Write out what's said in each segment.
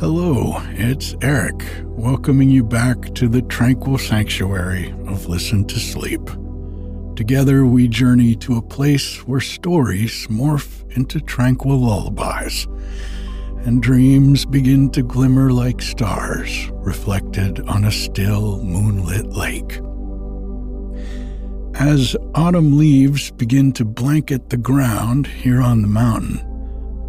Hello, it's Eric, welcoming you back to the tranquil sanctuary of Listen to Sleep. Together, we journey to a place where stories morph into tranquil lullabies, and dreams begin to glimmer like stars reflected on a still moonlit lake. As autumn leaves begin to blanket the ground here on the mountain,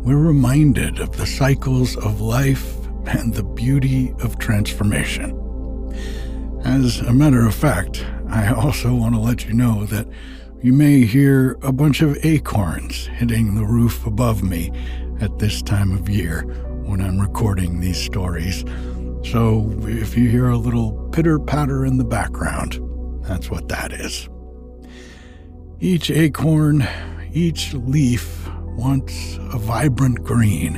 we're reminded of the cycles of life and the beauty of transformation. As a matter of fact, I also want to let you know that you may hear a bunch of acorns hitting the roof above me at this time of year when I'm recording these stories. So if you hear a little pitter patter in the background, that's what that is. Each acorn, each leaf wants a vibrant green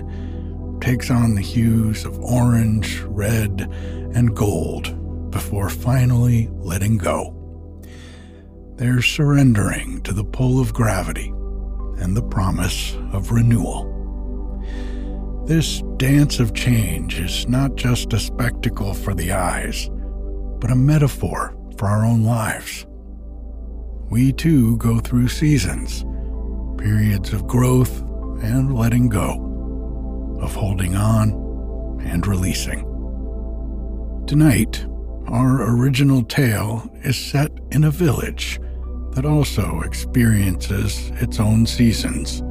takes on the hues of orange, red, and gold before finally letting go. They're surrendering to the pull of gravity and the promise of renewal. This dance of change is not just a spectacle for the eyes, but a metaphor for our own lives. We too go through seasons, periods of growth and letting go of holding on and releasing. Tonight, our original tale is set in a village that also experiences its own seasons,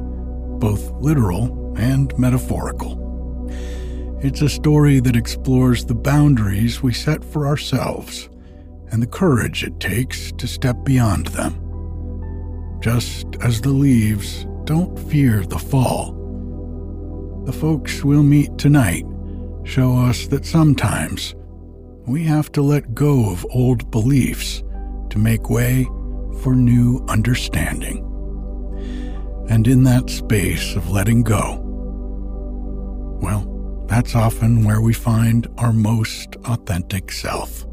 both literal and metaphorical. It's a story that explores the boundaries we set for ourselves and the courage it takes to step beyond them. Just as the leaves don't fear the fall, the folks we'll meet tonight show us that sometimes we have to let go of old beliefs to make way for new understanding. And in that space of letting go, well, that's often where we find our most authentic self.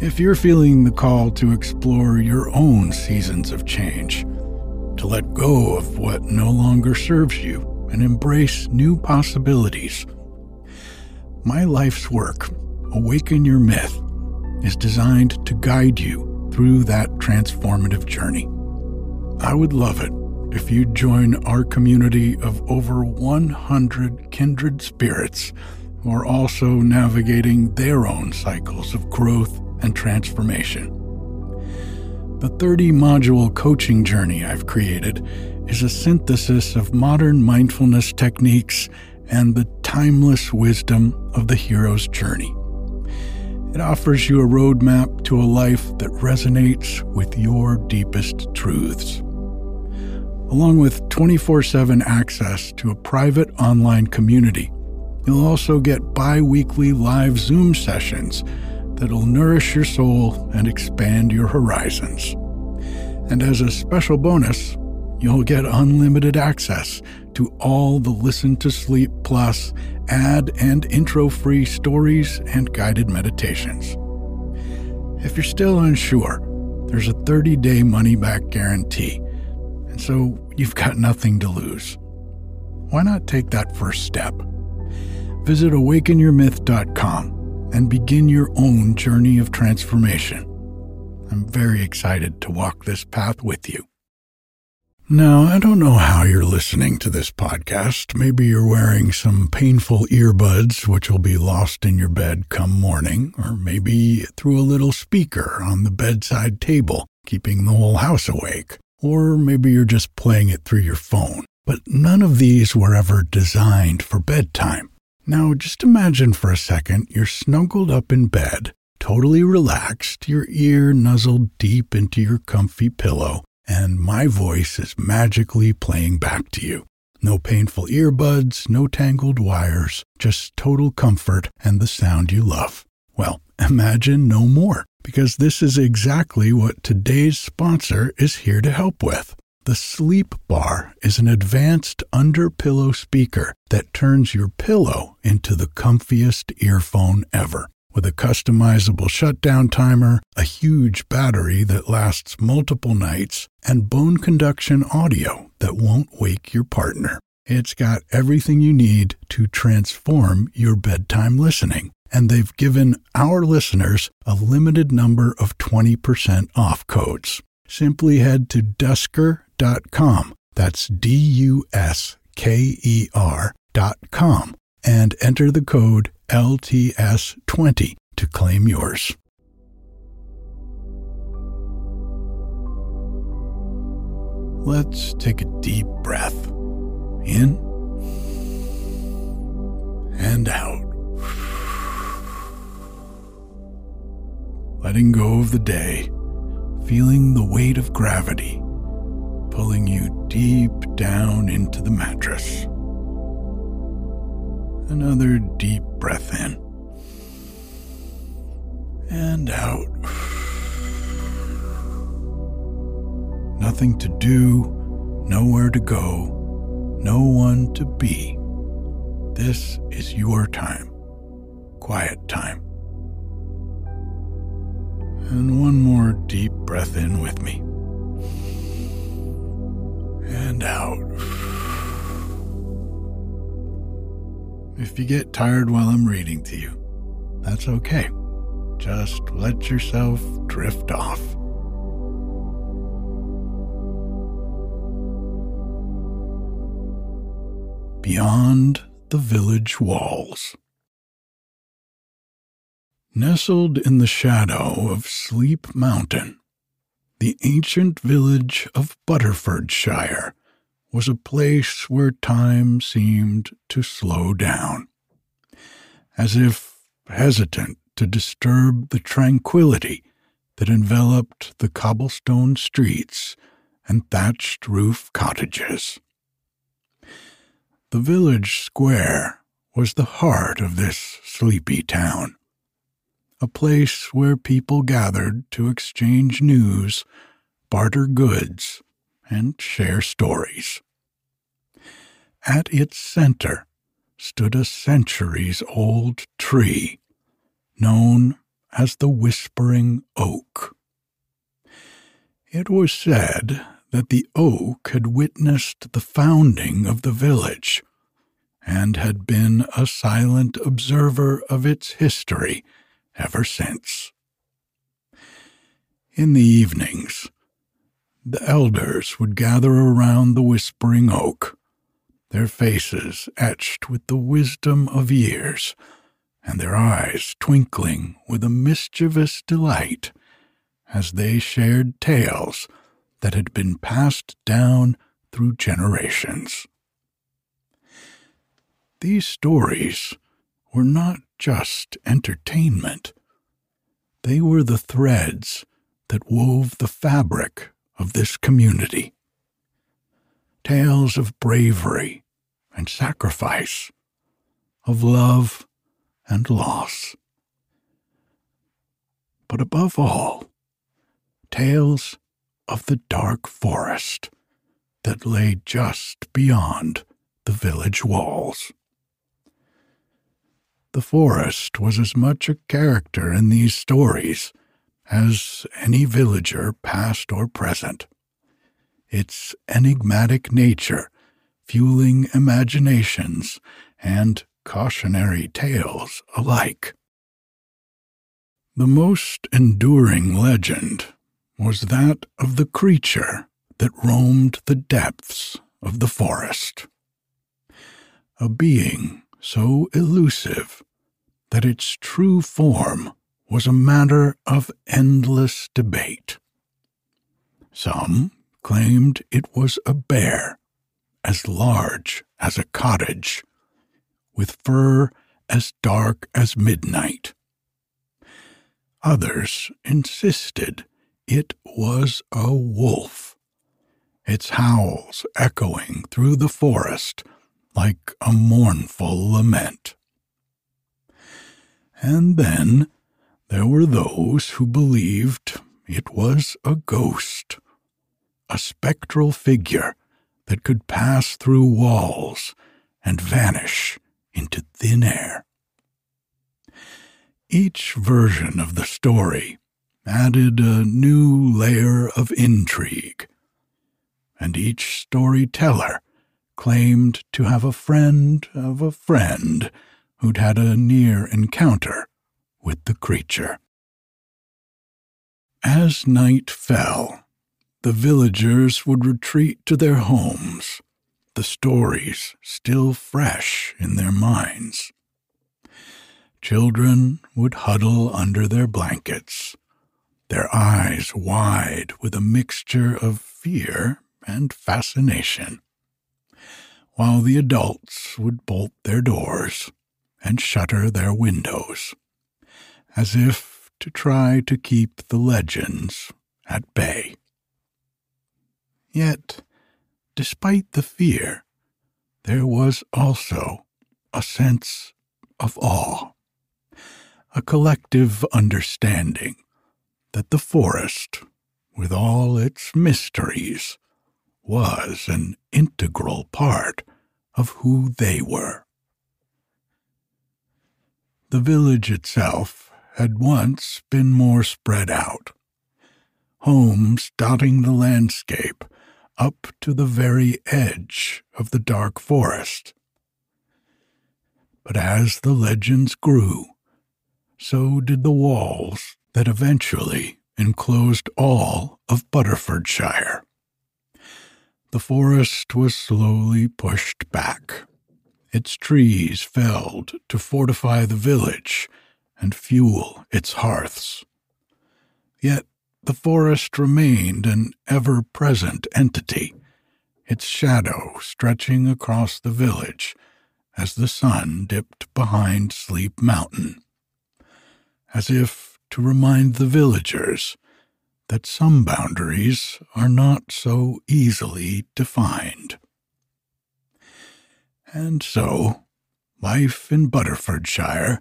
If you're feeling the call to explore your own seasons of change, to let go of what no longer serves you and embrace new possibilities. My life's work, Awaken Your Myth, is designed to guide you through that transformative journey. I would love it if you'd join our community of over 100 kindred spirits who are also navigating their own cycles of growth and transformation. The 30 module coaching journey I've created is a synthesis of modern mindfulness techniques and the timeless wisdom of the hero's journey. It offers you a roadmap to a life that resonates with your deepest truths. Along with 24 7 access to a private online community, you'll also get bi weekly live Zoom sessions that'll nourish your soul and expand your horizons. And as a special bonus, you'll get unlimited access to all the Listen to Sleep Plus ad and intro free stories and guided meditations. If you're still unsure, there's a 30 day money back guarantee, and so you've got nothing to lose. Why not take that first step? Visit awakenyourmyth.com and begin your own journey of transformation. I'm very excited to walk this path with you. Now, I don't know how you're listening to this podcast. Maybe you're wearing some painful earbuds, which will be lost in your bed come morning, or maybe through a little speaker on the bedside table, keeping the whole house awake. Or maybe you're just playing it through your phone. But none of these were ever designed for bedtime. Now, just imagine for a second you're snuggled up in bed, totally relaxed, your ear nuzzled deep into your comfy pillow, and my voice is magically playing back to you. No painful earbuds, no tangled wires, just total comfort and the sound you love. Well, imagine no more, because this is exactly what today's sponsor is here to help with. The Sleep Bar is an advanced under pillow speaker that turns your pillow into the comfiest earphone ever with a customizable shutdown timer, a huge battery that lasts multiple nights, and bone conduction audio that won't wake your partner. It's got everything you need to transform your bedtime listening. And they've given our listeners a limited number of 20% off codes. Simply head to dusker.com. That's D U S K E R.com and enter the code LTS20 to claim yours. Let's take a deep breath in and out. Letting go of the day, feeling the weight of gravity pulling you deep down into the mattress. Another deep breath in and out. Nothing to do, nowhere to go, no one to be. This is your time, quiet time. And one more deep breath in with me. And out. If you get tired while I'm reading to you, that's okay. Just let yourself drift off. Beyond the village walls. Nestled in the shadow of Sleep Mountain, the ancient village of Butterfordshire was a place where time seemed to slow down, as if hesitant to disturb the tranquility that enveloped the cobblestone streets and thatched roof cottages. The village square was the heart of this sleepy town, a place where people gathered to exchange news, barter goods, and share stories. At its center stood a centuries old tree known as the Whispering Oak. It was said that the oak had witnessed the founding of the village and had been a silent observer of its history ever since. In the evenings, the elders would gather around the whispering oak, their faces etched with the wisdom of years, and their eyes twinkling with a mischievous delight as they shared tales that had been passed down through generations. These stories were not just entertainment, they were the threads that wove the fabric of this community. Tales of bravery and sacrifice, of love and loss. But above all, tales of the dark forest that lay just beyond the village walls. The forest was as much a character in these stories as any villager, past or present. Its enigmatic nature fueling imaginations and cautionary tales alike. The most enduring legend was that of the creature that roamed the depths of the forest. A being so elusive that its true form was a matter of endless debate. Some claimed it was a bear as large as a cottage, with fur as dark as midnight. Others insisted it was a wolf, its howls echoing through the forest like a mournful lament. And then there were those who believed it was a ghost, a spectral figure that could pass through walls and vanish into thin air. Each version of the story added a new layer of intrigue, and each storyteller claimed to have a friend of a friend who'd had a near encounter with the creature. As night fell, the villagers would retreat to their homes, the stories still fresh in their minds. Children would huddle under their blankets, their eyes wide with a mixture of fear and fascination, while the adults would bolt their doors and shutter their windows, as if to try to keep the legends at bay. Yet, despite the fear, there was also a sense of awe, a collective understanding that the forest, with all its mysteries, was an integral part of who they were. The village itself had once been more spread out, homes dotting the landscape up to the very edge of the dark forest. But as the legends grew, so did the walls that eventually enclosed all of Butterfordshire. The forest was slowly pushed back, its trees felled to fortify the village and fuel its hearths. Yet the forest remained an ever present entity, its shadow stretching across the village as the sun dipped behind Sleep Mountain, as if to remind the villagers that some boundaries are not so easily defined. And so, life in Butterfordshire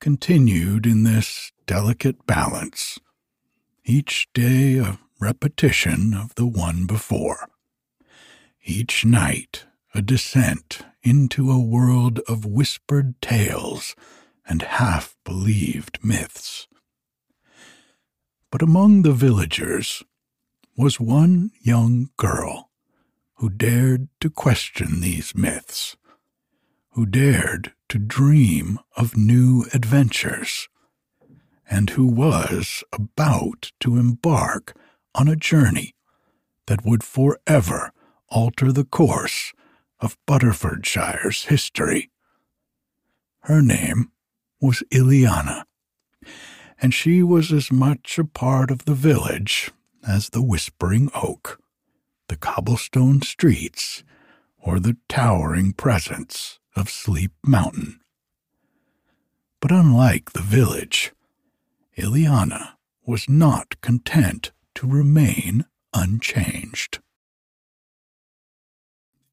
continued in this delicate balance, each day a repetition of the one before, each night a descent into a world of whispered tales and half believed myths. But among the villagers was one young girl who dared to question these myths who dared to dream of new adventures, and who was about to embark on a journey that would forever alter the course of Butterfordshire's history. Her name was Ileana, and she was as much a part of the village as the Whispering Oak, the cobblestone streets, or the towering presence of Sleep Mountain. But unlike the village, Ileana was not content to remain unchanged.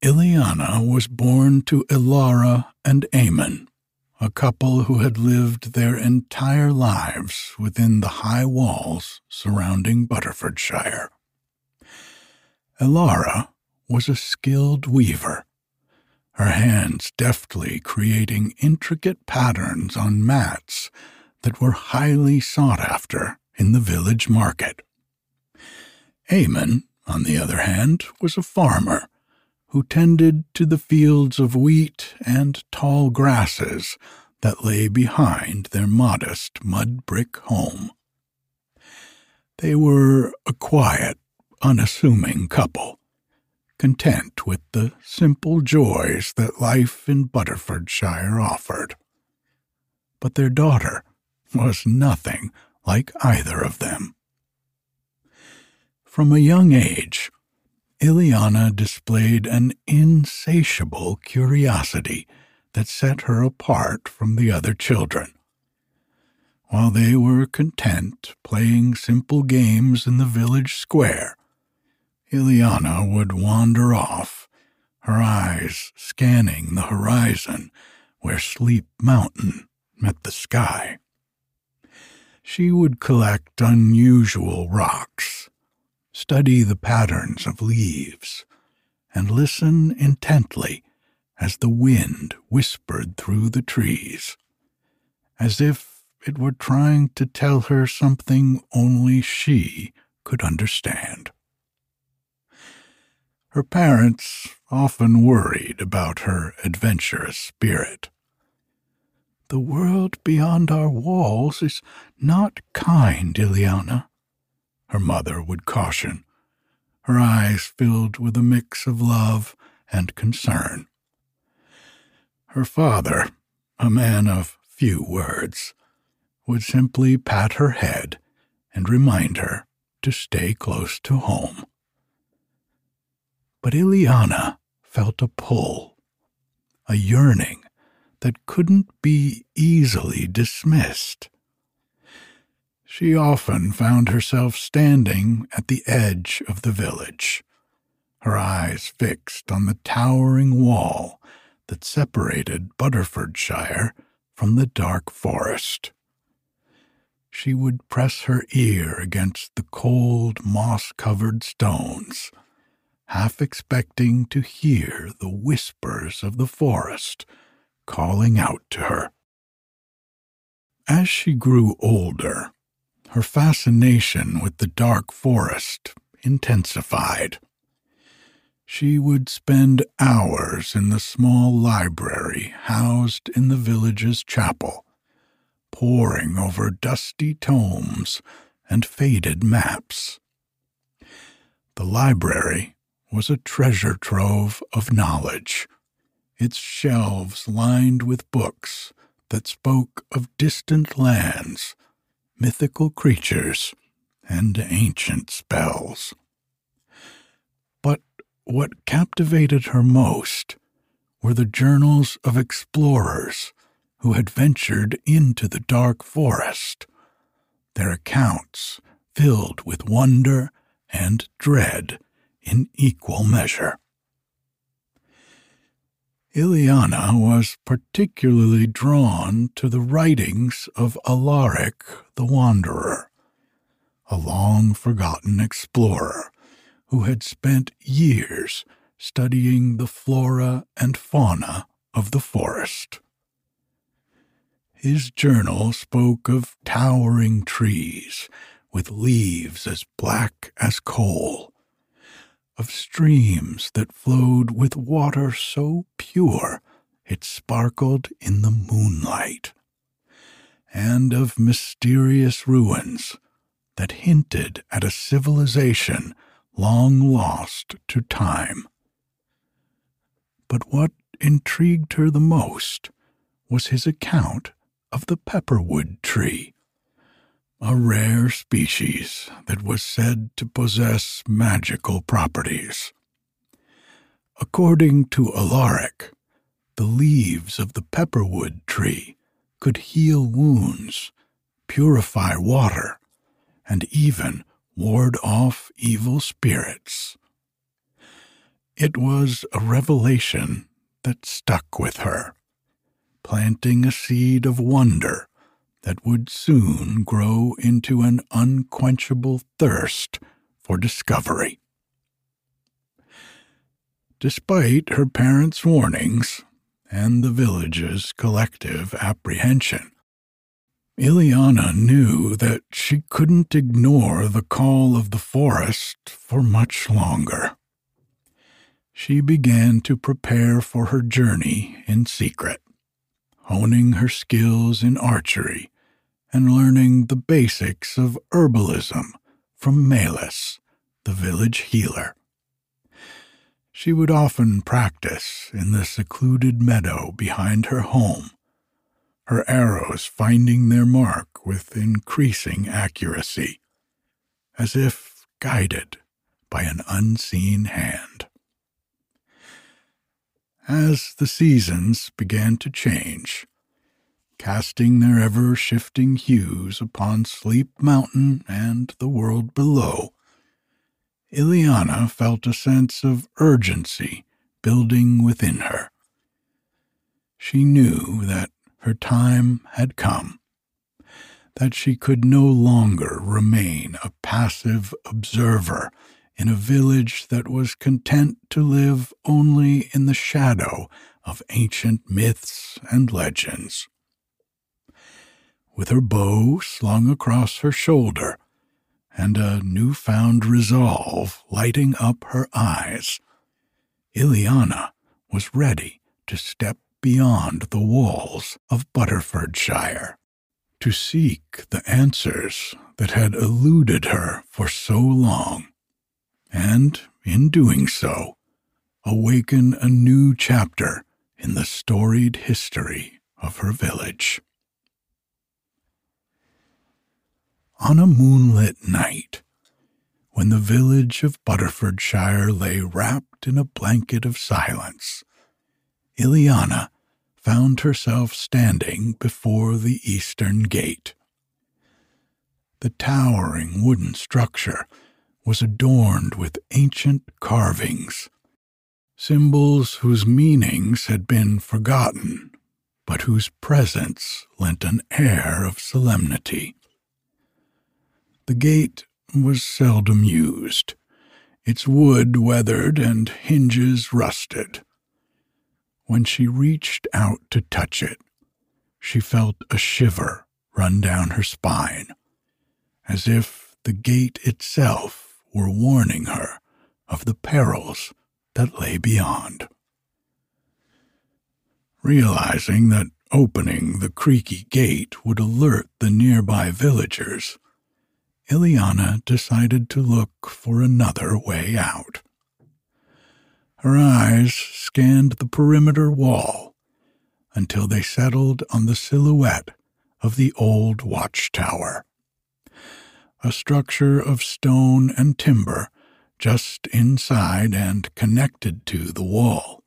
Ileana was born to Ilara and Eamon, a couple who had lived their entire lives within the high walls surrounding Butterfordshire. Ilara was a skilled weaver, her hands deftly creating intricate patterns on mats that were highly sought after in the village market. Eamon, on the other hand, was a farmer who tended to the fields of wheat and tall grasses that lay behind their modest mud brick home. They were a quiet, unassuming couple, content with the simple joys that life in Butterfordshire offered. But their daughter was nothing like either of them. From a young age, Ileana displayed an insatiable curiosity that set her apart from the other children. While they were content playing simple games in the village square, Ileana would wander off, her eyes scanning the horizon where Sleep Mountain met the sky. She would collect unusual rocks study the patterns of leaves, and listen intently as the wind whispered through the trees, as if it were trying to tell her something only she could understand. Her parents often worried about her adventurous spirit. The world beyond our walls is not kind, Ileana, her mother would caution, her eyes filled with a mix of love and concern. Her father, a man of few words, would simply pat her head and remind her to stay close to home. But Ileana felt a pull, a yearning that couldn't be easily dismissed. She often found herself standing at the edge of the village, her eyes fixed on the towering wall that separated Butterfordshire from the dark forest. She would press her ear against the cold, moss covered stones, half expecting to hear the whispers of the forest calling out to her. As she grew older, her fascination with the dark forest intensified. She would spend hours in the small library housed in the village's chapel, poring over dusty tomes and faded maps. The library was a treasure trove of knowledge, its shelves lined with books that spoke of distant lands mythical creatures, and ancient spells. But what captivated her most were the journals of explorers who had ventured into the dark forest, their accounts filled with wonder and dread in equal measure. Ileana was particularly drawn to the writings of Alaric the Wanderer, a long forgotten explorer who had spent years studying the flora and fauna of the forest. His journal spoke of towering trees with leaves as black as coal of streams that flowed with water so pure it sparkled in the moonlight, and of mysterious ruins that hinted at a civilization long lost to time. But what intrigued her the most was his account of the pepperwood tree, a rare species that was said to possess magical properties. According to Alaric, the leaves of the pepperwood tree could heal wounds, purify water, and even ward off evil spirits. It was a revelation that stuck with her, planting a seed of wonder that would soon grow into an unquenchable thirst for discovery. Despite her parents' warnings and the village's collective apprehension, Ileana knew that she couldn't ignore the call of the forest for much longer. She began to prepare for her journey in secret, honing her skills in archery and learning the basics of herbalism from Melis, the village healer. She would often practice in the secluded meadow behind her home, her arrows finding their mark with increasing accuracy, as if guided by an unseen hand. As the seasons began to change, casting their ever shifting hues upon Sleep Mountain and the world below, Ileana felt a sense of urgency building within her. She knew that her time had come, that she could no longer remain a passive observer in a village that was content to live only in the shadow of ancient myths and legends. With her bow slung across her shoulder, and a newfound resolve lighting up her eyes, Ileana was ready to step beyond the walls of Butterfordshire, to seek the answers that had eluded her for so long, and in doing so, awaken a new chapter in the storied history of her village. on a moonlit night, when the village of Butterfordshire lay wrapped in a blanket of silence, Ileana found herself standing before the eastern gate. The towering wooden structure was adorned with ancient carvings, symbols whose meanings had been forgotten, but whose presence lent an air of solemnity. The gate was seldom used, its wood weathered and hinges rusted. When she reached out to touch it, she felt a shiver run down her spine, as if the gate itself were warning her of the perils that lay beyond. Realizing that opening the creaky gate would alert the nearby villagers, Ileana decided to look for another way out. Her eyes scanned the perimeter wall until they settled on the silhouette of the old watchtower, a structure of stone and timber just inside and connected to the wall.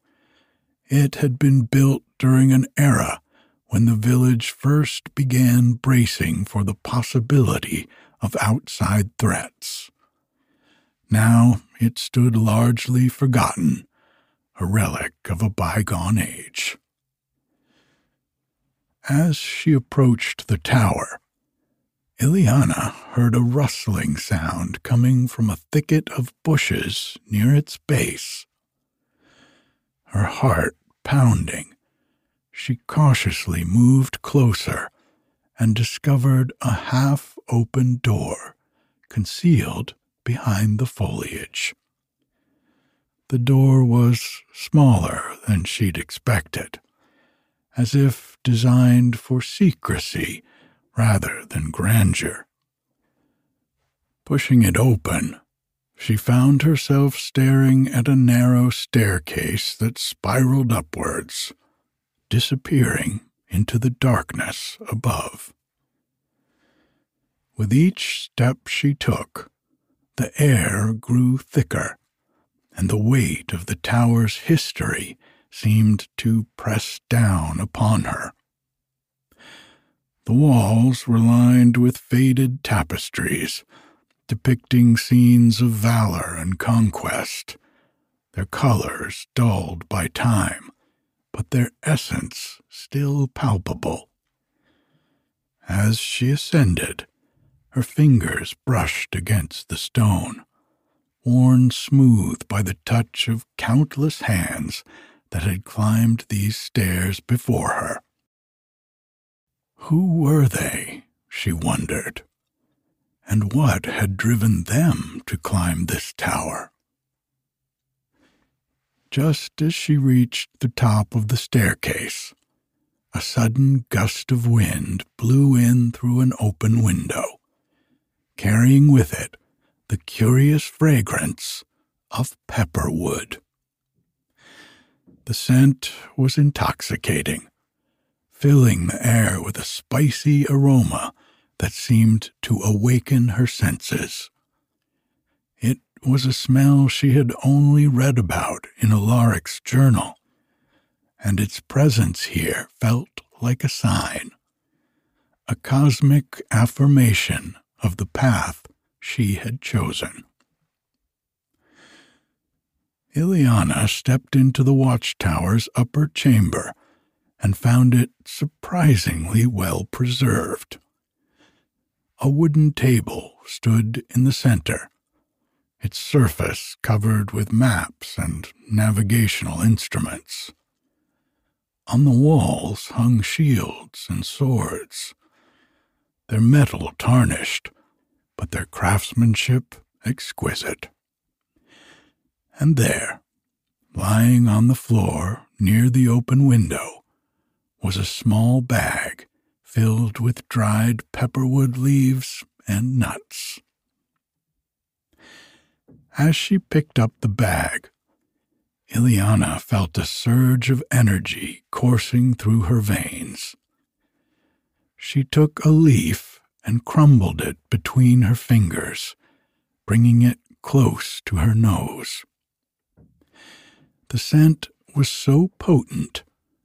It had been built during an era when the village first began bracing for the possibility of outside threats. Now it stood largely forgotten, a relic of a bygone age. As she approached the tower, Ileana heard a rustling sound coming from a thicket of bushes near its base. Her heart pounding, she cautiously moved closer and discovered a half open door concealed behind the foliage. The door was smaller than she'd expected, as if designed for secrecy rather than grandeur. Pushing it open, she found herself staring at a narrow staircase that spiraled upwards, disappearing into the darkness above. With each step she took, the air grew thicker, and the weight of the tower's history seemed to press down upon her. The walls were lined with faded tapestries depicting scenes of valor and conquest, their colors dulled by time, but their essence still palpable. As she ascended, her fingers brushed against the stone, worn smooth by the touch of countless hands that had climbed these stairs before her. Who were they? she wondered and what had driven them to climb this tower. Just as she reached the top of the staircase, a sudden gust of wind blew in through an open window, carrying with it the curious fragrance of pepper wood. The scent was intoxicating, filling the air with a spicy aroma that seemed to awaken her senses. It was a smell she had only read about in Alaric's journal, and its presence here felt like a sign, a cosmic affirmation of the path she had chosen. Ileana stepped into the watchtower's upper chamber and found it surprisingly well preserved. A wooden table stood in the center, its surface covered with maps and navigational instruments. On the walls hung shields and swords, their metal tarnished, but their craftsmanship exquisite. And there, lying on the floor near the open window, was a small bag filled with dried pepperwood leaves and nuts. As she picked up the bag, Ileana felt a surge of energy coursing through her veins. She took a leaf and crumbled it between her fingers, bringing it close to her nose. The scent was so potent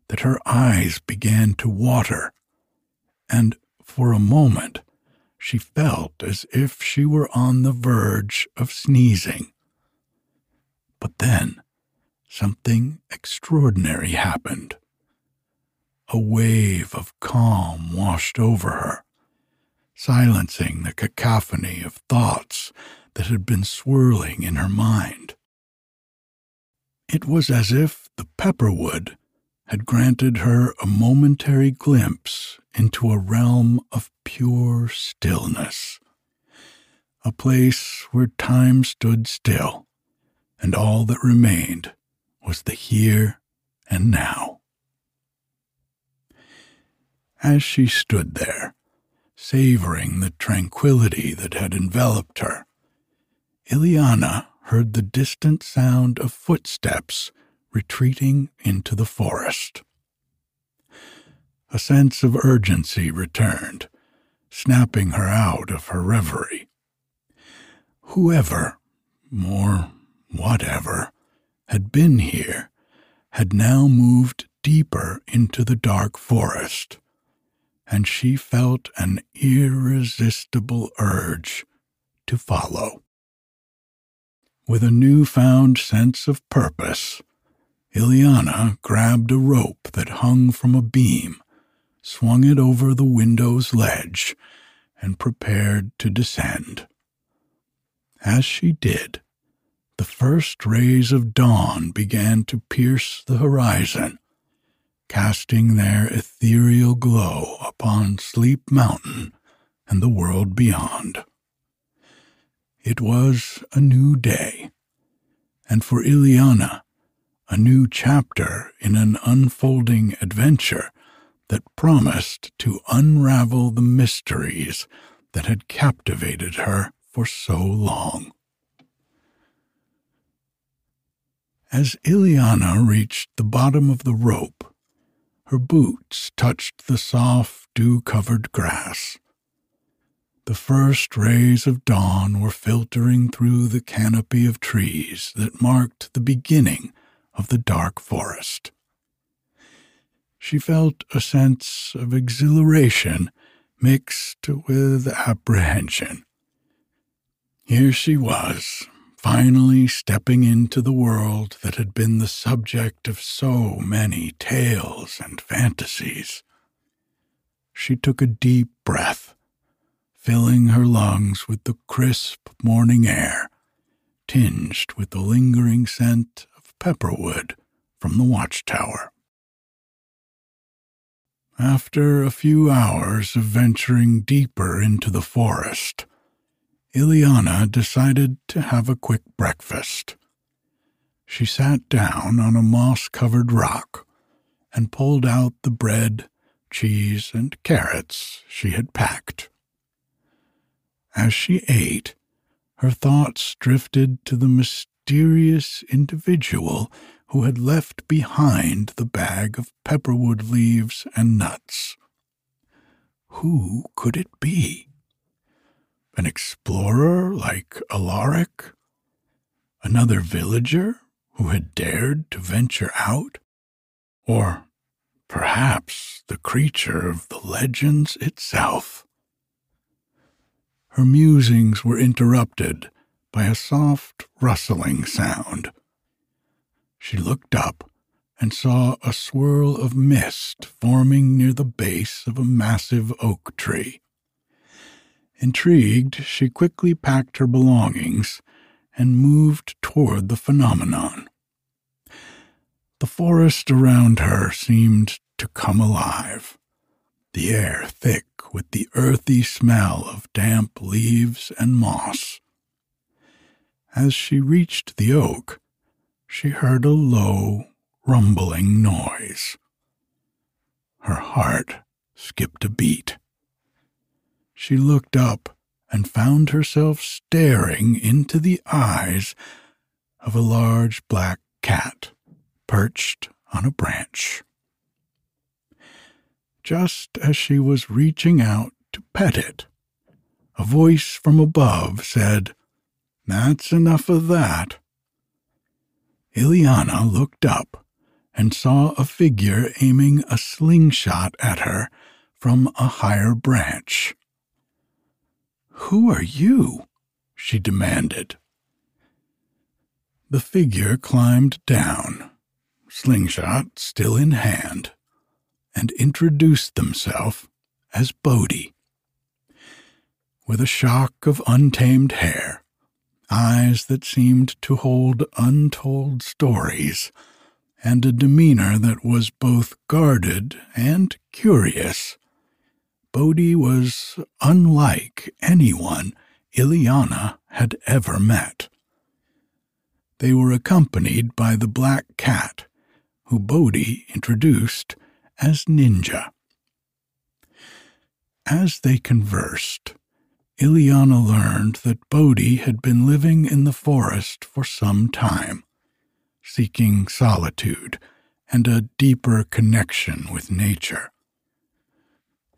that her eyes began to water and for a moment she felt as if she were on the verge of sneezing. But then something extraordinary happened. A wave of calm washed over her, silencing the cacophony of thoughts that had been swirling in her mind. It was as if the pepperwood had granted her a momentary glimpse into a realm of pure stillness, a place where time stood still, and all that remained was the here and now. As she stood there, savoring the tranquility that had enveloped her, Ileana heard the distant sound of footsteps retreating into the forest. A sense of urgency returned, snapping her out of her reverie. Whoever, or whatever, had been here had now moved deeper into the dark forest, and she felt an irresistible urge to follow. With a newfound sense of purpose, Ileana grabbed a rope that hung from a beam swung it over the window's ledge, and prepared to descend. As she did, the first rays of dawn began to pierce the horizon, casting their ethereal glow upon Sleep Mountain and the world beyond. It was a new day, and for Ileana, a new chapter in an unfolding adventure that promised to unravel the mysteries that had captivated her for so long. As Ileana reached the bottom of the rope, her boots touched the soft, dew covered grass. The first rays of dawn were filtering through the canopy of trees that marked the beginning of the dark forest. She felt a sense of exhilaration mixed with apprehension. Here she was, finally stepping into the world that had been the subject of so many tales and fantasies. She took a deep breath filling her lungs with the crisp morning air, tinged with the lingering scent pepperwood from the watchtower. After a few hours of venturing deeper into the forest, Ileana decided to have a quick breakfast. She sat down on a moss covered rock and pulled out the bread, cheese, and carrots she had packed. As she ate, her thoughts drifted to the mysterious individual who had left behind the bag of pepperwood leaves and nuts. Who could it be? An explorer like Alaric? Another villager who had dared to venture out? Or perhaps the creature of the legends itself? her musings were interrupted by a soft rustling sound. She looked up and saw a swirl of mist forming near the base of a massive oak tree. Intrigued, she quickly packed her belongings and moved toward the phenomenon. The forest around her seemed to come alive, the air thick with the earthy smell of damp leaves and moss. As she reached the oak, she heard a low, rumbling noise. Her heart skipped a beat. She looked up and found herself staring into the eyes of a large black cat perched on a branch just as she was reaching out to pet it. A voice from above said, That's enough of that. Ileana looked up and saw a figure aiming a slingshot at her from a higher branch. Who are you? she demanded. The figure climbed down, slingshot still in hand and introduced themselves as Bodhi. With a shock of untamed hair, eyes that seemed to hold untold stories, and a demeanor that was both guarded and curious, Bodhi was unlike anyone Ileana had ever met. They were accompanied by the black cat, who Bodhi introduced as Ninja. As they conversed, Ileana learned that Bodhi had been living in the forest for some time, seeking solitude and a deeper connection with nature.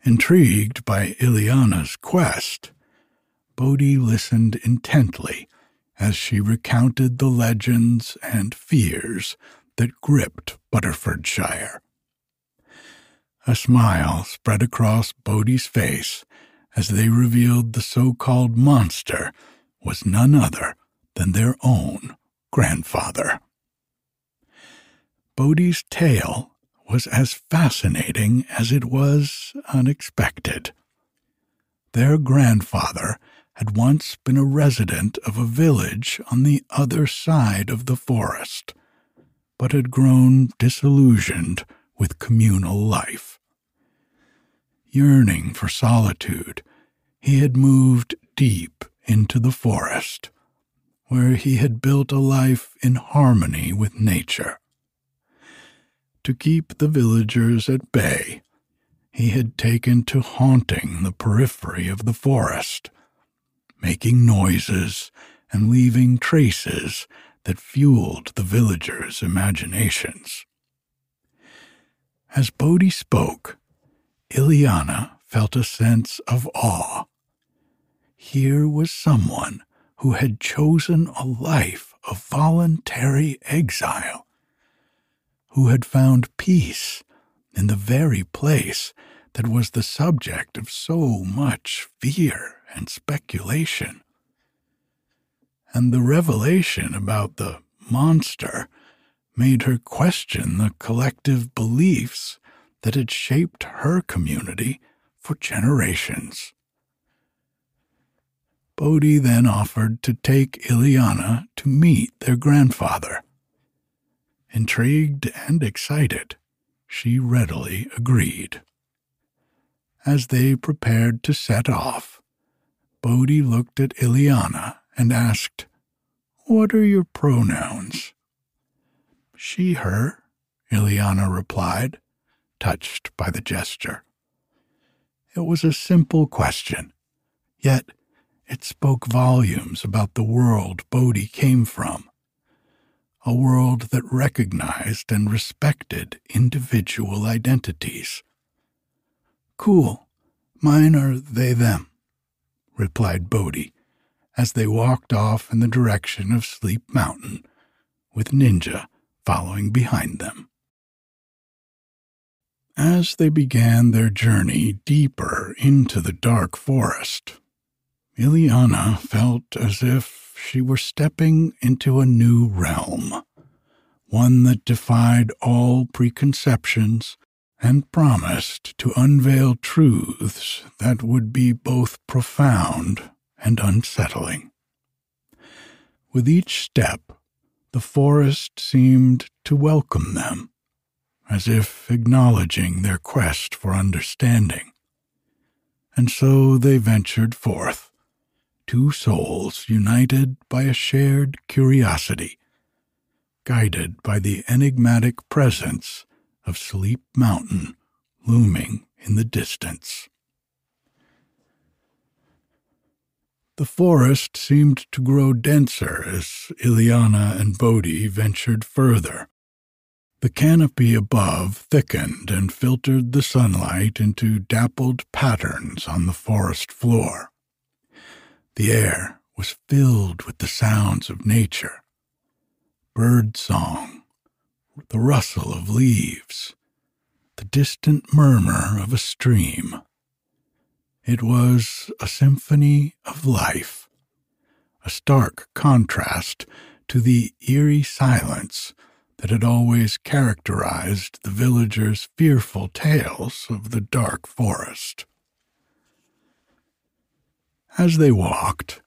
Intrigued by Ileana's quest, Bodhi listened intently as she recounted the legends and fears that gripped Butterfordshire. A smile spread across Bodhi's face as they revealed the so called monster was none other than their own grandfather. Bodhi's tale was as fascinating as it was unexpected. Their grandfather had once been a resident of a village on the other side of the forest, but had grown disillusioned with communal life. Yearning for solitude, he had moved deep into the forest, where he had built a life in harmony with nature. To keep the villagers at bay, he had taken to haunting the periphery of the forest, making noises and leaving traces that fueled the villagers' imaginations. As Bodhi spoke, Ileana felt a sense of awe. Here was someone who had chosen a life of voluntary exile, who had found peace in the very place that was the subject of so much fear and speculation. And the revelation about the monster made her question the collective beliefs that had shaped her community for generations. Bodhi then offered to take Ileana to meet their grandfather. Intrigued and excited, she readily agreed. As they prepared to set off, Bodhi looked at Ileana and asked, What are your pronouns? She, her, Ileana replied, touched by the gesture. It was a simple question, yet it spoke volumes about the world Bodhi came from. A world that recognized and respected individual identities. Cool. Mine are they them, replied Bodhi as they walked off in the direction of Sleep Mountain, with Ninja following behind them. As they began their journey deeper into the dark forest, Ileana felt as if she were stepping into a new realm, one that defied all preconceptions and promised to unveil truths that would be both profound and unsettling. With each step, the forest seemed to welcome them, as if acknowledging their quest for understanding. And so they ventured forth, two souls united by a shared curiosity, guided by the enigmatic presence of Sleep Mountain looming in the distance. The forest seemed to grow denser as Ileana and Bodhi ventured further. The canopy above thickened and filtered the sunlight into dappled patterns on the forest floor. The air was filled with the sounds of nature bird song, the rustle of leaves, the distant murmur of a stream. It was a symphony of life, a stark contrast to the eerie silence that had always characterized the villagers' fearful tales of the dark forest. As they walked,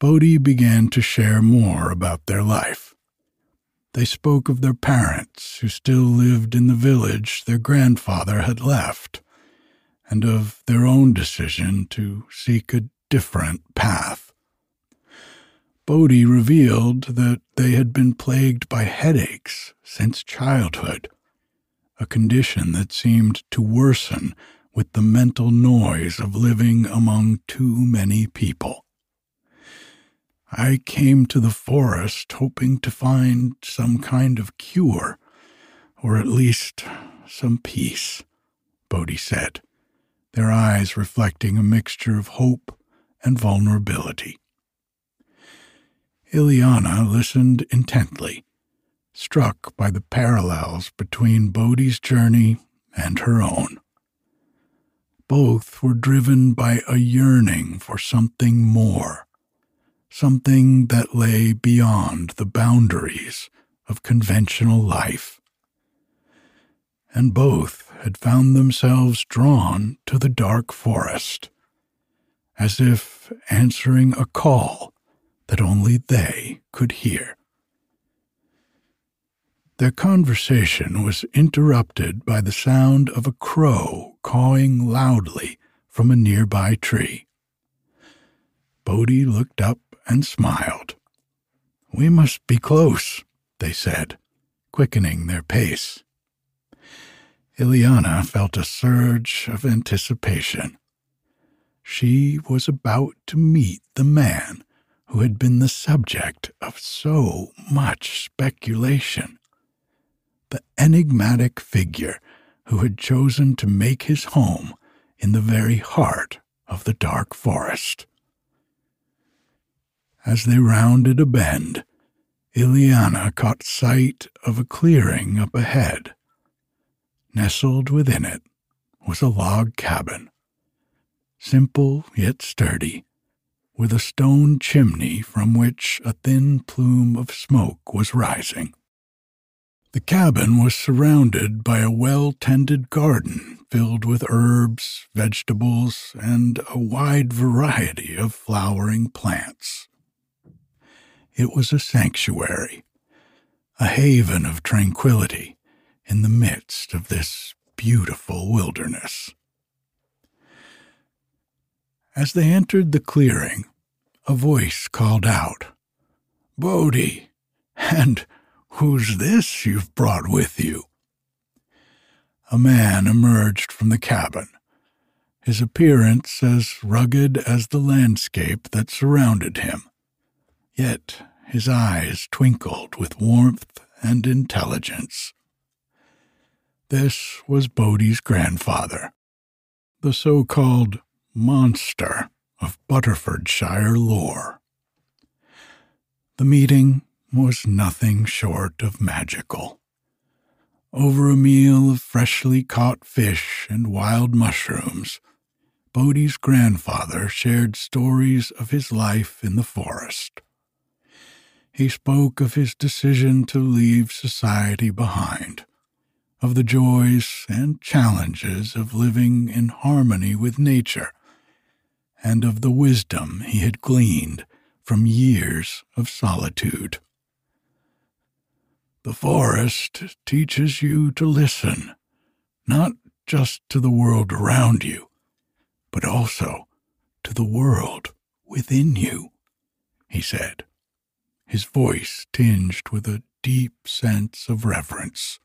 Bodhi began to share more about their life. They spoke of their parents who still lived in the village their grandfather had left and of their own decision to seek a different path. Bodhi revealed that they had been plagued by headaches since childhood, a condition that seemed to worsen with the mental noise of living among too many people. I came to the forest hoping to find some kind of cure, or at least some peace, Bodhi said their eyes reflecting a mixture of hope and vulnerability. Ileana listened intently, struck by the parallels between Bodhi's journey and her own. Both were driven by a yearning for something more, something that lay beyond the boundaries of conventional life. And both had found themselves drawn to the dark forest, as if answering a call that only they could hear. Their conversation was interrupted by the sound of a crow cawing loudly from a nearby tree. Bodhi looked up and smiled. We must be close, they said, quickening their pace. Ileana felt a surge of anticipation. She was about to meet the man who had been the subject of so much speculation. The enigmatic figure who had chosen to make his home in the very heart of the dark forest. As they rounded a bend, Ileana caught sight of a clearing up ahead. Nestled within it was a log cabin, simple yet sturdy, with a stone chimney from which a thin plume of smoke was rising. The cabin was surrounded by a well tended garden filled with herbs, vegetables, and a wide variety of flowering plants. It was a sanctuary, a haven of tranquility in the midst of this beautiful wilderness. As they entered the clearing, a voice called out, Bodhi, and who's this you've brought with you? A man emerged from the cabin, his appearance as rugged as the landscape that surrounded him. Yet his eyes twinkled with warmth and intelligence. This was Bodhi's grandfather, the so called monster of Butterfordshire lore. The meeting was nothing short of magical. Over a meal of freshly caught fish and wild mushrooms, Bodhi's grandfather shared stories of his life in the forest. He spoke of his decision to leave society behind, of the joys and challenges of living in harmony with nature, and of the wisdom he had gleaned from years of solitude. The forest teaches you to listen, not just to the world around you, but also to the world within you, he said his voice tinged with a deep sense of reverence.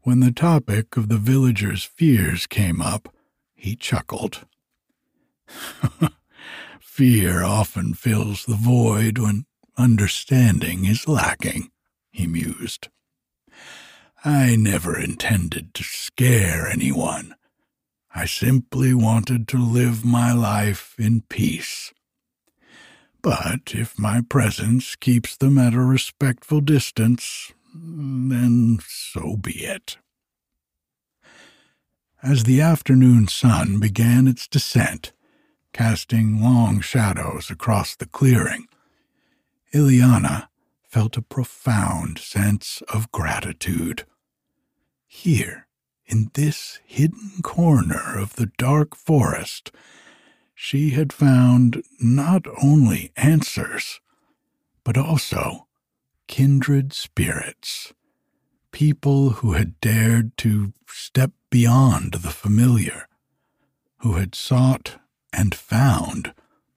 When the topic of the villagers' fears came up, he chuckled. Fear often fills the void when understanding is lacking, he mused. I never intended to scare anyone. I simply wanted to live my life in peace. But if my presence keeps them at a respectful distance, then so be it. As the afternoon sun began its descent, casting long shadows across the clearing, Ileana felt a profound sense of gratitude. Here, in this hidden corner of the dark forest, she had found not only answers, but also kindred spirits, people who had dared to step beyond the familiar, who had sought and found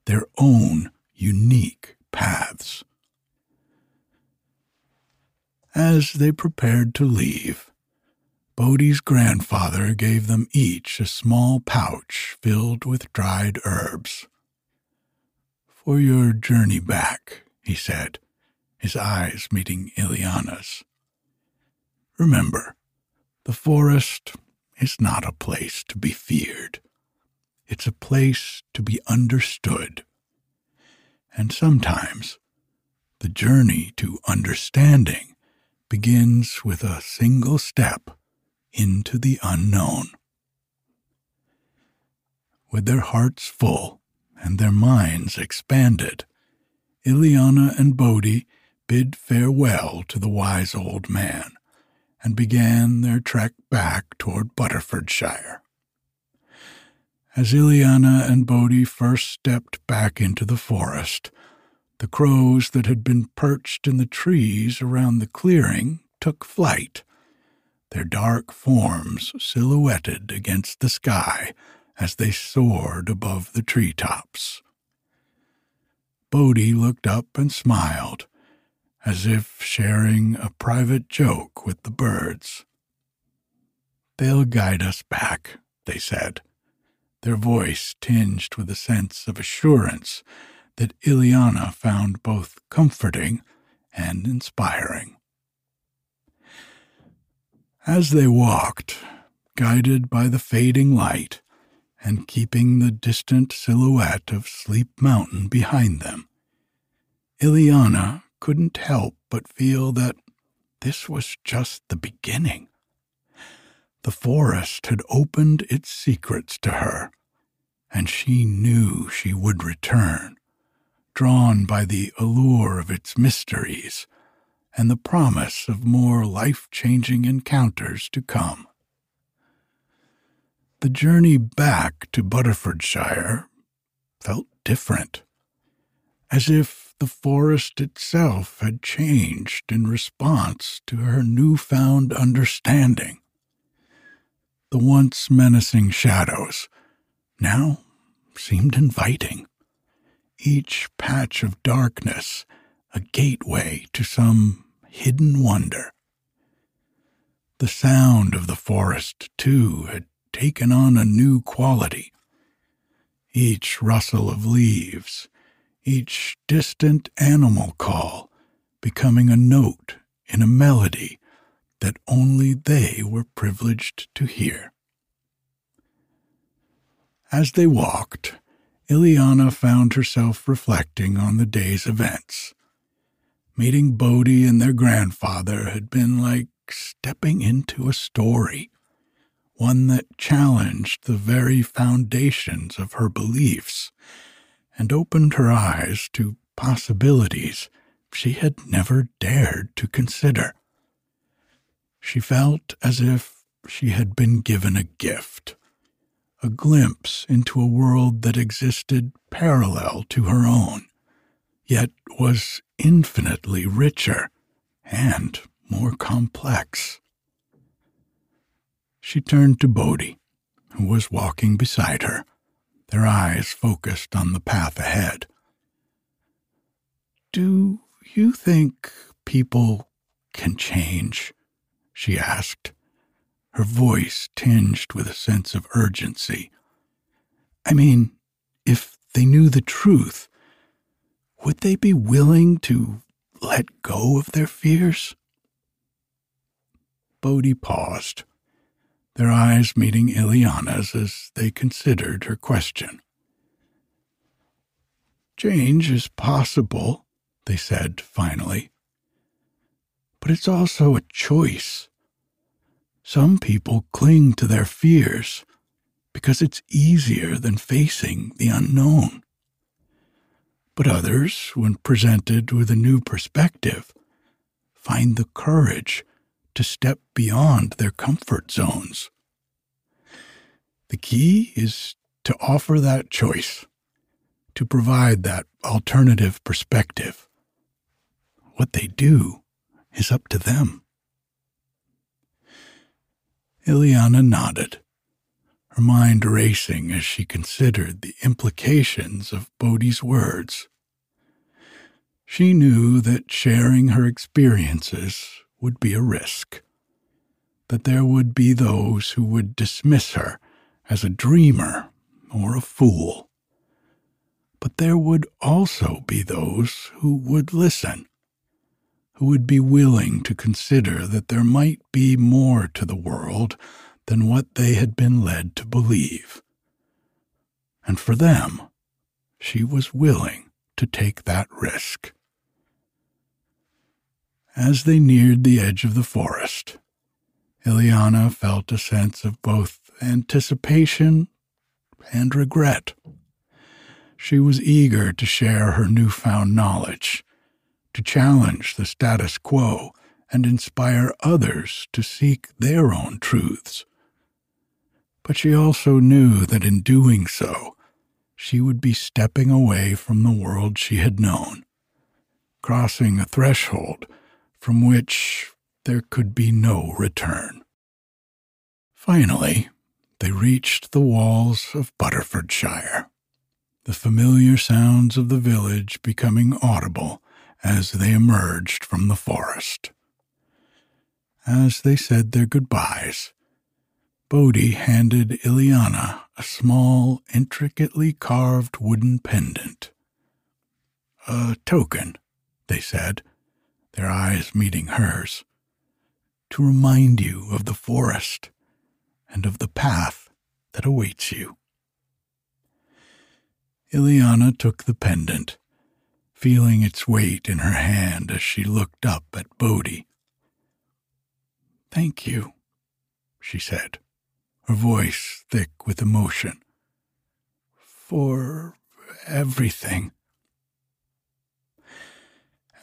their own unique paths. As they prepared to leave, Bodhi's grandfather gave them each a small pouch filled with dried herbs. For your journey back, he said, his eyes meeting Ileana's. Remember, the forest is not a place to be feared. It's a place to be understood. And sometimes the journey to understanding begins with a single step into the unknown. With their hearts full and their minds expanded, Ileana and Bodhi bid farewell to the wise old man and began their trek back toward Butterfordshire. As Ileana and Bodhi first stepped back into the forest, the crows that had been perched in the trees around the clearing took flight their dark forms silhouetted against the sky as they soared above the tree tops. Bodhi looked up and smiled, as if sharing a private joke with the birds. They'll guide us back, they said, their voice tinged with a sense of assurance that Ileana found both comforting and inspiring. As they walked, guided by the fading light and keeping the distant silhouette of Sleep Mountain behind them, Ileana couldn't help but feel that this was just the beginning. The forest had opened its secrets to her, and she knew she would return, drawn by the allure of its mysteries and the promise of more life changing encounters to come. The journey back to Butterfordshire felt different, as if the forest itself had changed in response to her newfound understanding. The once menacing shadows now seemed inviting, each patch of darkness a gateway to some hidden wonder. The sound of the forest, too, had taken on a new quality. Each rustle of leaves, each distant animal call, becoming a note in a melody that only they were privileged to hear. As they walked, Ileana found herself reflecting on the day's events. Meeting Bodhi and their grandfather had been like stepping into a story, one that challenged the very foundations of her beliefs and opened her eyes to possibilities she had never dared to consider. She felt as if she had been given a gift, a glimpse into a world that existed parallel to her own, yet was infinitely richer and more complex. She turned to Bodhi, who was walking beside her, their eyes focused on the path ahead. Do you think people can change? She asked, her voice tinged with a sense of urgency. I mean, if they knew the truth, would they be willing to let go of their fears? Bodhi paused, their eyes meeting Ileana's as they considered her question. Change is possible, they said finally. But it's also a choice. Some people cling to their fears because it's easier than facing the unknown. But others, when presented with a new perspective, find the courage to step beyond their comfort zones. The key is to offer that choice, to provide that alternative perspective. What they do is up to them. Ileana nodded, her mind racing as she considered the implications of Bodhi's words. She knew that sharing her experiences would be a risk, that there would be those who would dismiss her as a dreamer or a fool. But there would also be those who would listen who would be willing to consider that there might be more to the world than what they had been led to believe. And for them, she was willing to take that risk. As they neared the edge of the forest, Ileana felt a sense of both anticipation and regret. She was eager to share her newfound knowledge to challenge the status quo and inspire others to seek their own truths. But she also knew that in doing so, she would be stepping away from the world she had known, crossing a threshold from which there could be no return. Finally, they reached the walls of Butterfordshire, the familiar sounds of the village becoming audible as they emerged from the forest. As they said their goodbyes, Bodhi handed Ileana a small, intricately carved wooden pendant. A token, they said, their eyes meeting hers, to remind you of the forest and of the path that awaits you. Ileana took the pendant, feeling its weight in her hand as she looked up at Bodhi. Thank you, she said, her voice thick with emotion. For everything.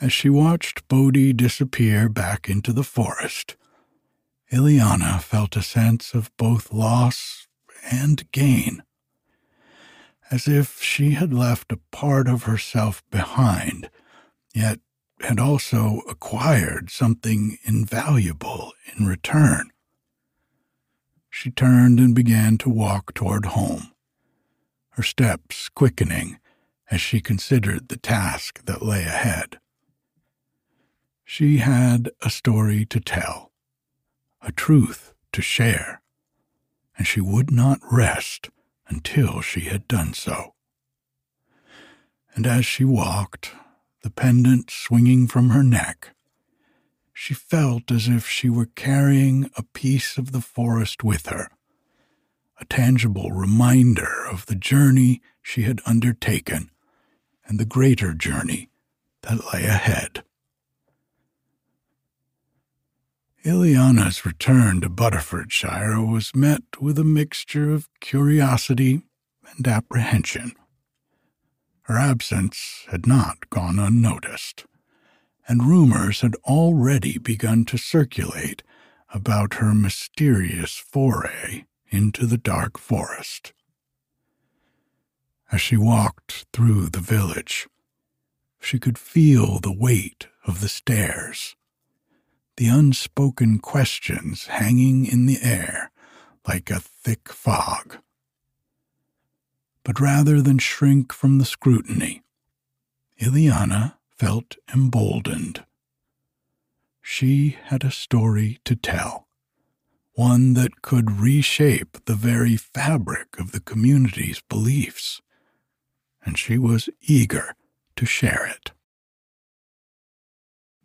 As she watched Bodhi disappear back into the forest, Ileana felt a sense of both loss and gain, as if she had left a part of herself behind, yet had also acquired something invaluable in return. She turned and began to walk toward home, her steps quickening as she considered the task that lay ahead. She had a story to tell, a truth to share, and she would not rest until she had done so. And as she walked, the pendant swinging from her neck, she felt as if she were carrying a piece of the forest with her, a tangible reminder of the journey she had undertaken and the greater journey that lay ahead. Ileana's return to Butterfordshire was met with a mixture of curiosity and apprehension. Her absence had not gone unnoticed, and rumors had already begun to circulate about her mysterious foray into the dark forest. As she walked through the village, she could feel the weight of the stares the unspoken questions hanging in the air like a thick fog. But rather than shrink from the scrutiny, Ileana felt emboldened. She had a story to tell, one that could reshape the very fabric of the community's beliefs, and she was eager to share it.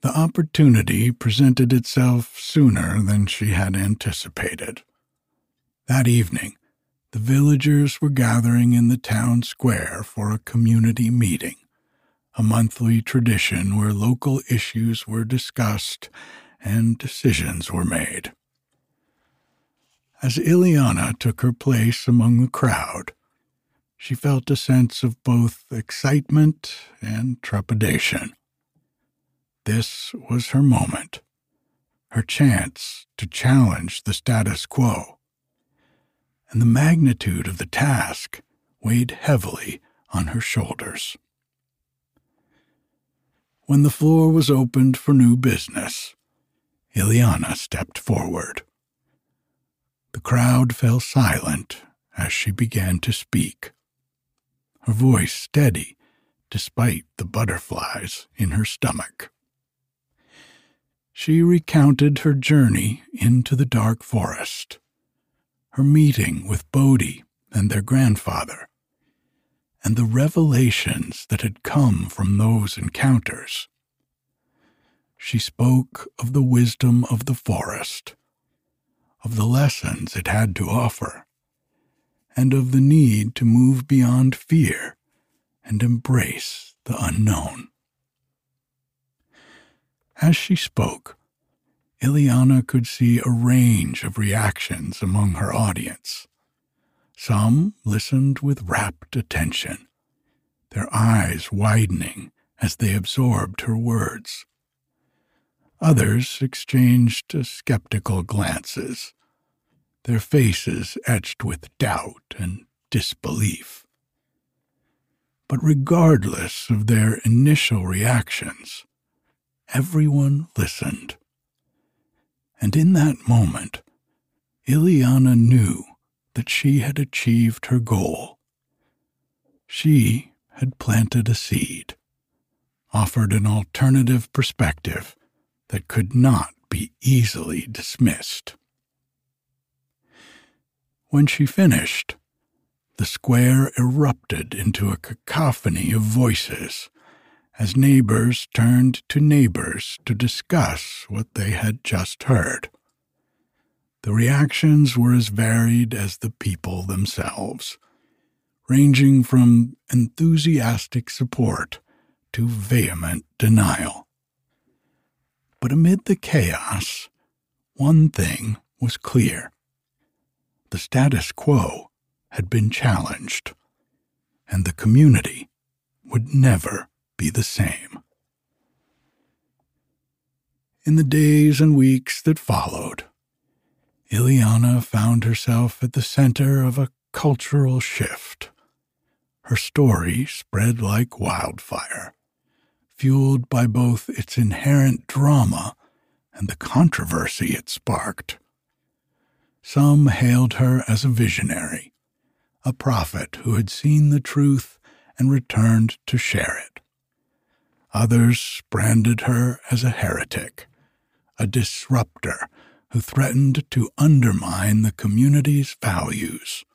The opportunity presented itself sooner than she had anticipated. That evening, the villagers were gathering in the town square for a community meeting, a monthly tradition where local issues were discussed and decisions were made. As Ileana took her place among the crowd, she felt a sense of both excitement and trepidation. This was her moment, her chance to challenge the status quo. And the magnitude of the task weighed heavily on her shoulders. When the floor was opened for new business, Ileana stepped forward. The crowd fell silent as she began to speak, her voice steady despite the butterflies in her stomach she recounted her journey into the dark forest, her meeting with Bodhi and their grandfather, and the revelations that had come from those encounters. She spoke of the wisdom of the forest, of the lessons it had to offer, and of the need to move beyond fear and embrace the unknown. As she spoke, Ileana could see a range of reactions among her audience. Some listened with rapt attention, their eyes widening as they absorbed her words. Others exchanged skeptical glances, their faces etched with doubt and disbelief. But regardless of their initial reactions, everyone listened. And in that moment, Ileana knew that she had achieved her goal. She had planted a seed, offered an alternative perspective that could not be easily dismissed. When she finished, the square erupted into a cacophony of voices as neighbors turned to neighbors to discuss what they had just heard. The reactions were as varied as the people themselves, ranging from enthusiastic support to vehement denial. But amid the chaos, one thing was clear the status quo had been challenged, and the community would never be the same. In the days and weeks that followed, Ileana found herself at the center of a cultural shift. Her story spread like wildfire, fueled by both its inherent drama and the controversy it sparked. Some hailed her as a visionary, a prophet who had seen the truth and returned to share it. Others branded her as a heretic, a disruptor who threatened to undermine the community's values.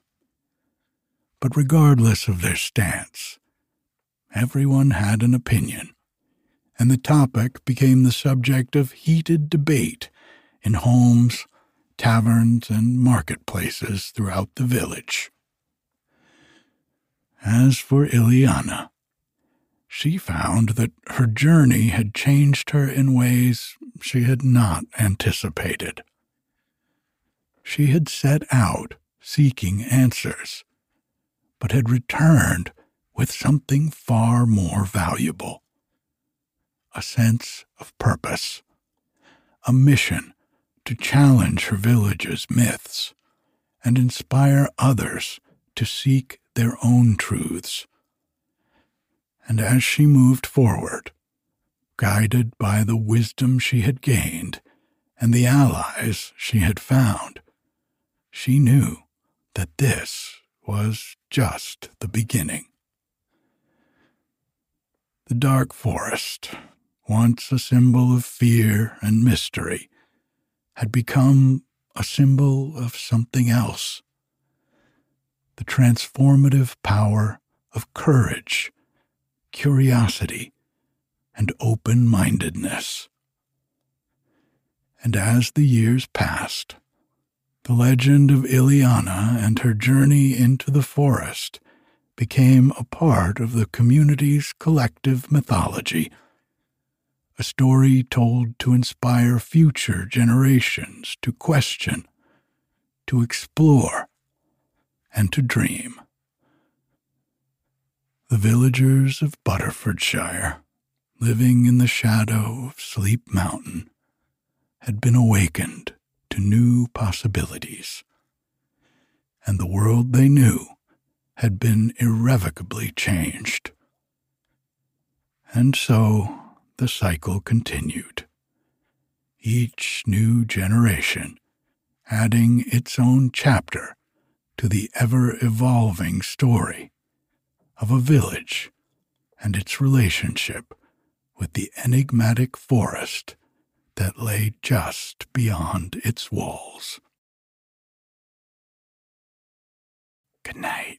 But regardless of their stance, everyone had an opinion, and the topic became the subject of heated debate in homes, taverns, and marketplaces throughout the village. As for Ileana, she found that her journey had changed her in ways she had not anticipated. She had set out seeking answers, but had returned with something far more valuable a sense of purpose, a mission to challenge her village's myths and inspire others to seek their own truths. And as she moved forward, guided by the wisdom she had gained and the allies she had found, she knew that this was just the beginning. The dark forest, once a symbol of fear and mystery, had become a symbol of something else the transformative power of courage, curiosity, and open mindedness. And as the years passed, the legend of Ileana and her journey into the forest became a part of the community's collective mythology, a story told to inspire future generations to question, to explore, and to dream. The villagers of Butterfordshire, living in the shadow of Sleep Mountain, had been awakened to new possibilities, and the world they knew had been irrevocably changed. And so the cycle continued, each new generation adding its own chapter to the ever evolving story of a village and its relationship with the enigmatic forest that lay just beyond its walls. Good night.